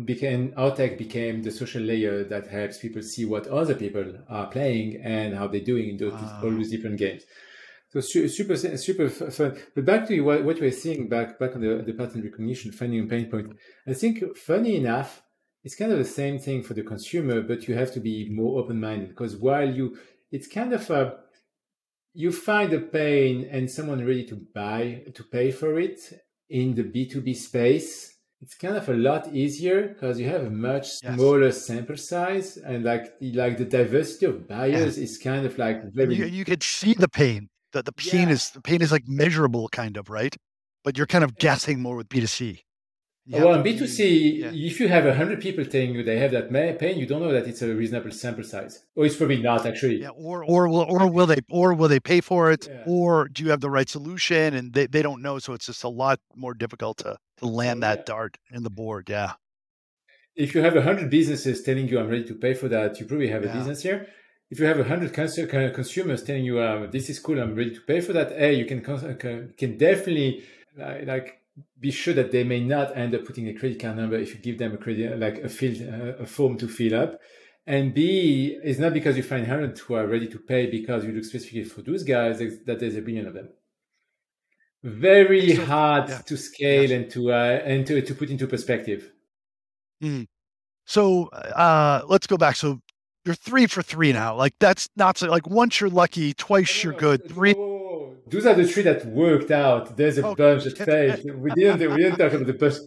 became our tech became the social layer that helps people see what other people are playing and how they're doing in those, wow. all those different games. So super, super fun. But back to what, what you were saying back back on the, the pattern recognition, finding a pain point. I think, funny enough, it's kind of the same thing for the consumer, but you have to be more open minded because while you, it's kind of a, you find a pain and someone ready to buy to pay for it in the B2B space it's kind of a lot easier because you have a much smaller yes. sample size and like like the diversity of buyers yeah. is kind of like very you, you could see the pain the, the pain yeah. is the pain is like measurable kind of right but you're kind of guessing more with b2c you well, on B2C, yeah. if you have 100 people telling you they have that pain, you don't know that it's a reasonable sample size. Or it's probably not actually. Yeah, or, or, will, or will they, or will they pay for it? Yeah. Or do you have the right solution? And they, they don't know. So it's just a lot more difficult to, to land that yeah. dart in the board. Yeah. If you have 100 businesses telling you I'm ready to pay for that, you probably have a business here. If you have 100 consumers telling you um, this is cool, I'm ready to pay for that, hey, you can, can definitely like be sure that they may not end up putting a credit card number if you give them a credit like a field uh, a form to fill up and b it's not because you find 100 who are ready to pay because you look specifically for those guys that there's a billion of them very so, hard yeah. to scale yeah. and to uh, and to, to put into perspective mm. so uh let's go back so you're three for three now like that's not so, like once you're lucky twice you're good three those are the three that worked out. There's a bunch that failed. We didn't. We didn't talk about the bunch.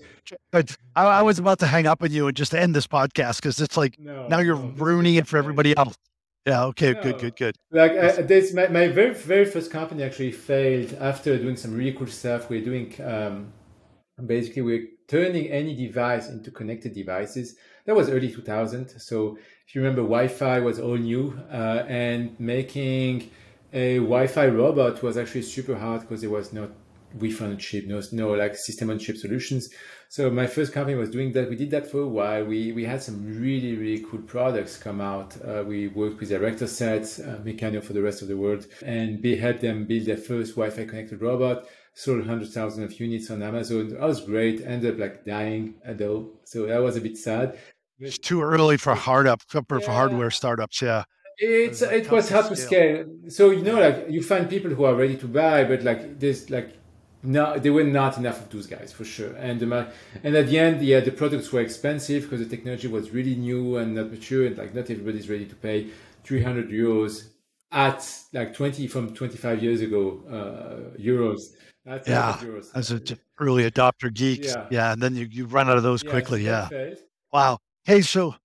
But I, I, was about to hang up on you and just end this podcast because it's like no, now you're no, ruining it for everybody else. Yeah. Okay. No. Good. Good. Good. Like uh, this, my, my very very first company actually failed after doing some really cool stuff. We're doing um, basically we're turning any device into connected devices. That was early 2000. So if you remember, Wi-Fi was all new uh, and making a Wi-Fi robot was actually super hard because there was no Wi-Fi on chip, no, no like system on chip solutions. So my first company was doing that. We did that for a while. We we had some really really cool products come out. Uh, we worked with Erector-Set, uh, Meccano for the rest of the world, and we helped them build their first Wi-Fi connected robot. Sold hundred thousand of units on Amazon. That was great. Ended up like dying though, so that was a bit sad. It's too early for hard up for, yeah. hardware startups. Yeah. It's it was hard to scale. So you know, like you find people who are ready to buy, but like there's like no, there were not enough of those guys for sure. And the and at the end, yeah, the products were expensive because the technology was really new and not mature, and like not everybody's ready to pay 300 euros at like 20 from 25 years ago uh, euros. That's yeah, as an early adopter geeks. Yeah. yeah, and then you, you run out of those quickly. Yeah. Wow. Hey, so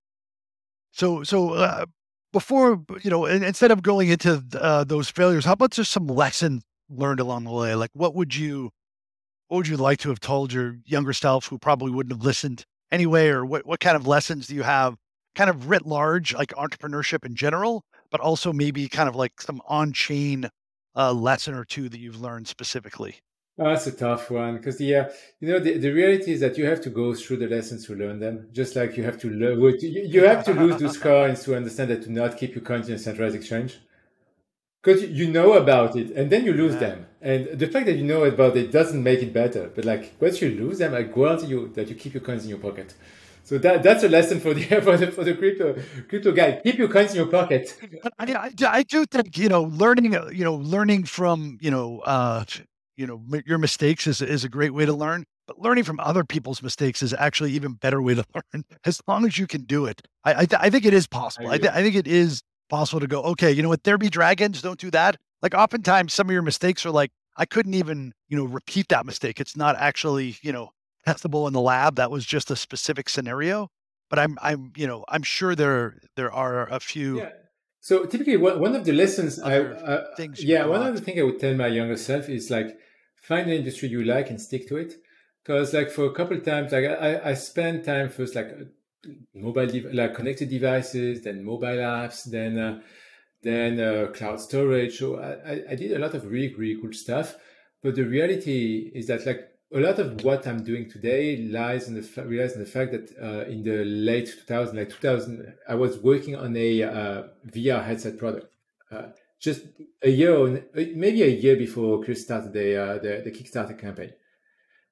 so so uh, before you know, instead of going into uh, those failures, how about just some lessons learned along the way? Like, what would you, what would you like to have told your younger self who probably wouldn't have listened anyway, or what what kind of lessons do you have, kind of writ large, like entrepreneurship in general, but also maybe kind of like some on chain uh, lesson or two that you've learned specifically? Oh, that's a tough one because the uh, you know the, the reality is that you have to go through the lessons to learn them. Just like you have to learn, you, you have to lose those coins to understand that to not keep your coins in a centralized exchange because you know about it and then you lose yeah. them. And the fact that you know about it doesn't make it better. But like once you lose them, I guarantee you that you keep your coins in your pocket. So that that's a lesson for the for the, for the crypto crypto guy. Keep your coins in your pocket. I, I, I do think you know learning you know learning from you know uh, you know your mistakes is is a great way to learn but learning from other people's mistakes is actually even better way to learn as long as you can do it. I i, th- I think it is possible. I, I, th- I, think it is possible to go okay you know what there be dragons don't do that. Like oftentimes some of your mistakes are like i couldn't even you know repeat that mistake. It's not actually you know testable in the lab. That was just a specific scenario. But i'm i'm you know i'm sure there there are a few yeah. So typically, one of the lessons I, uh, yeah, one of the things I would tell my younger self is like find an industry you like and stick to it. Because like for a couple of times, like I, I spent time first like mobile, de- like connected devices, then mobile apps, then uh, then uh, cloud storage. So I, I did a lot of really really cool stuff. But the reality is that like a lot of what I'm doing today lies in the fa- relies in the fact that uh, in the late 2000, like 2000, I was working on a uh, VR headset product. Uh, just a year, maybe a year before Chris started the, uh, the, the Kickstarter campaign.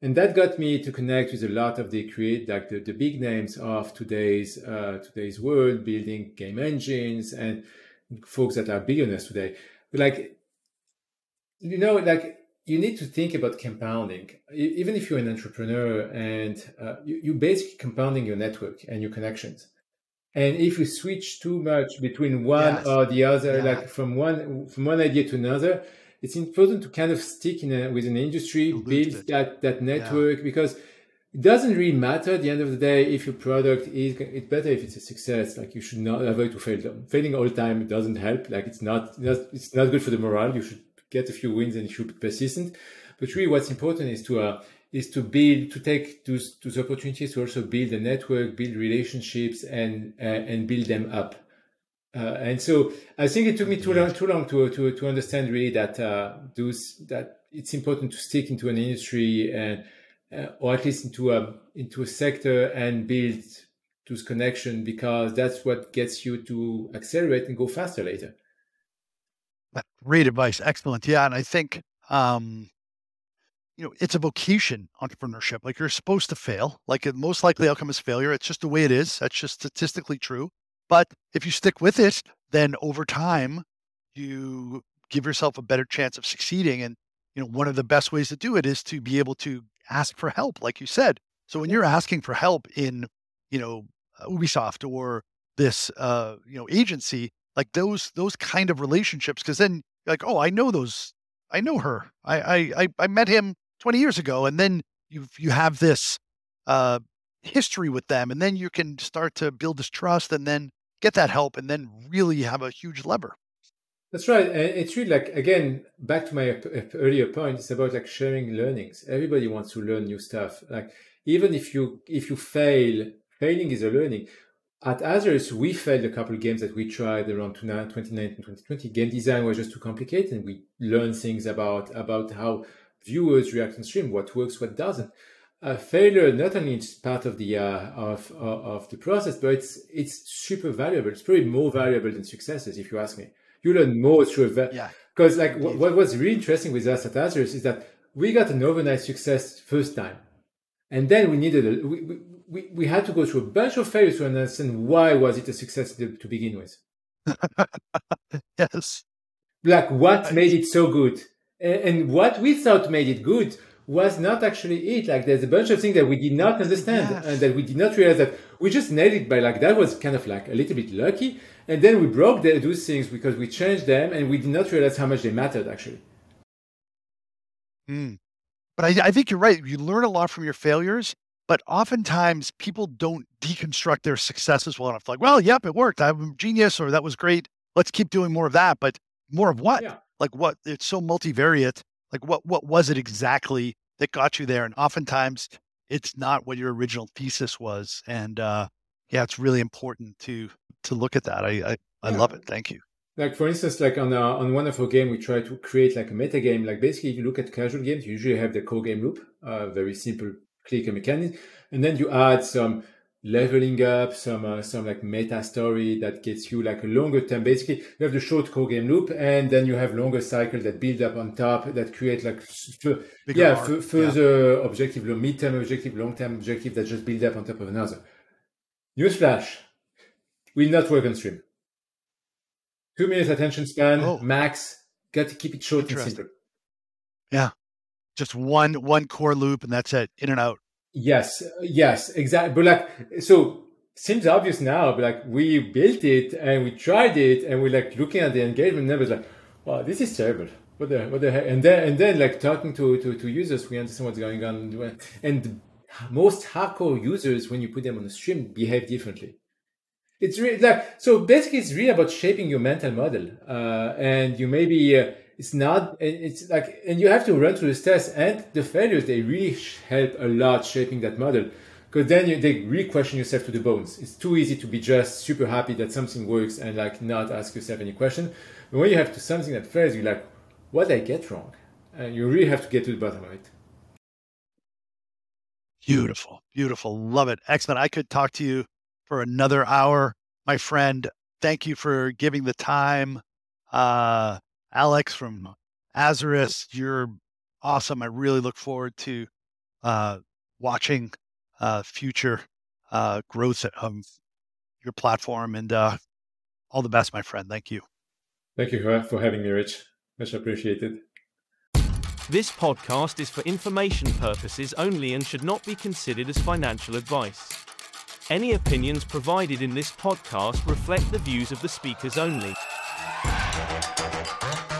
and that got me to connect with a lot of the create like the, the big names of today's uh, today's world building game engines and folks that are billionaires today. But like you know like you need to think about compounding. Even if you're an entrepreneur and uh, you, you're basically compounding your network and your connections and if you switch too much between one yes. or the other yeah. like from one from one idea to another it's important to kind of stick in a, with an industry, build that that network yeah. because it doesn't really matter at the end of the day if your product is it's better if it's a success like you should not avoid to fail them failing all the time doesn't help like it's not it's not good for the morale you should get a few wins and you should be persistent but really what's important is to uh, is to build to take those those opportunities to also build a network build relationships and uh, and build them up uh, and so I think it took me too long, too long to, to, to understand really that uh, those that it's important to stick into an industry and uh, or at least into a into a sector and build those connection because that's what gets you to accelerate and go faster later. Great advice, excellent. Yeah, and I think um, you know it's a vocation entrepreneurship. Like you're supposed to fail. Like the most likely outcome is failure. It's just the way it is. That's just statistically true. But if you stick with it, then over time, you give yourself a better chance of succeeding. And, you know, one of the best ways to do it is to be able to ask for help, like you said. So when you're asking for help in, you know, Ubisoft or this, uh, you know, agency, like those, those kind of relationships, because then like, oh, I know those, I know her. I, I, I met him 20 years ago. And then you, you have this, uh, history with them and then you can start to build this trust and then get that help and then really have a huge lever that's right it's really like again back to my earlier point it's about like sharing learnings everybody wants to learn new stuff like even if you if you fail failing is a learning at Azarus, we failed a couple of games that we tried around 2019 and 2020. Game design was just too complicated, and we learned things about about how viewers react on stream, what works, what doesn't a failure not only is part of the uh, of, of the process, but it's it's super valuable. It's probably more valuable than successes, if you ask me. You learn more through that. Yeah. Because like what, what was really interesting with us at Azarus is that we got an overnight success first time, and then we needed a, we, we we had to go through a bunch of failures to understand why was it a success to, to begin with. yes. Like what made it so good, and, what we thought made it good was not actually it. Like there's a bunch of things that we did not understand yes. and that we did not realize that we just nailed it by like that was kind of like a little bit lucky. And then we broke the, those things because we changed them and we did not realize how much they mattered actually. Mm. But I, I think you're right. You learn a lot from your failures, but oftentimes people don't deconstruct their successes well enough. Like, well, yep, it worked. I'm a genius, or that was great. Let's keep doing more of that. But more of what? Yeah. Like what? It's so multivariate like what what was it exactly that got you there? And oftentimes it's not what your original thesis was. And uh, yeah, it's really important to to look at that. I I, I love it. Thank you. Like for instance, like on uh, on one of our game, we try to create like a meta game. Like basically, if you look at casual games, you usually have the core game loop, uh, very simple clicker mechanic, and then you add some leveling up, some uh, some like meta story that gets you like a longer term. Basically, you have the short core game loop, and then you have longer cycles that build up on top that create like f- yeah f- further yeah. objective, mid term objective, long term objective that just build up on top of another. Newsflash will not work on stream. Two minutes attention span oh. max. Got to keep it short and simple. Yeah, just one one core loop, and that's it. In and out. Yes, yes, exactly. But like, so seems obvious now, but like we built it and we tried it and we're like looking at the engagement numbers, like, wow, this is terrible. What the what the heck? And then and then like talking to to, to users, we understand what's going on. And most hardcore users, when you put them on the stream, behave differently. It's really like so. Basically, it's really about shaping your mental model, uh, and you maybe. Uh, it's not it's like and you have to run through the tests and the failures they really help a lot shaping that model. Because then you, they re-question yourself to the bones. It's too easy to be just super happy that something works and like not ask yourself any question. But when you have to something that fails you're like what did i get wrong? And you really have to get to the bottom of it. Beautiful. Beautiful. Love it. Excellent. I could talk to you for another hour. My friend thank you for giving the time. Uh Alex from Azarus, you're awesome. I really look forward to uh, watching uh, future uh, growth of your platform. And uh, all the best, my friend. Thank you. Thank you for having me, Rich. Much appreciated. This podcast is for information purposes only and should not be considered as financial advice. Any opinions provided in this podcast reflect the views of the speakers only. Thank you.